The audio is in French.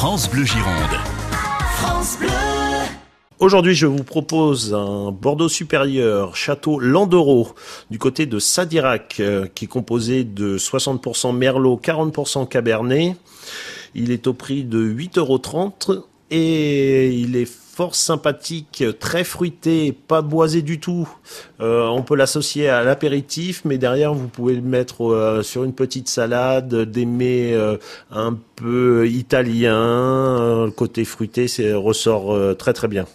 France Bleu Gironde. France Bleu. Aujourd'hui, je vous propose un Bordeaux supérieur château Landereau du côté de Sadirac euh, qui est composé de 60% Merlot, 40% Cabernet. Il est au prix de 8,30 euros et il est fort sympathique, très fruité, pas boisé du tout. Euh, on peut l'associer à l'apéritif, mais derrière vous pouvez le mettre euh, sur une petite salade, des mets euh, un peu italien. le côté fruité c'est ressort très très bien.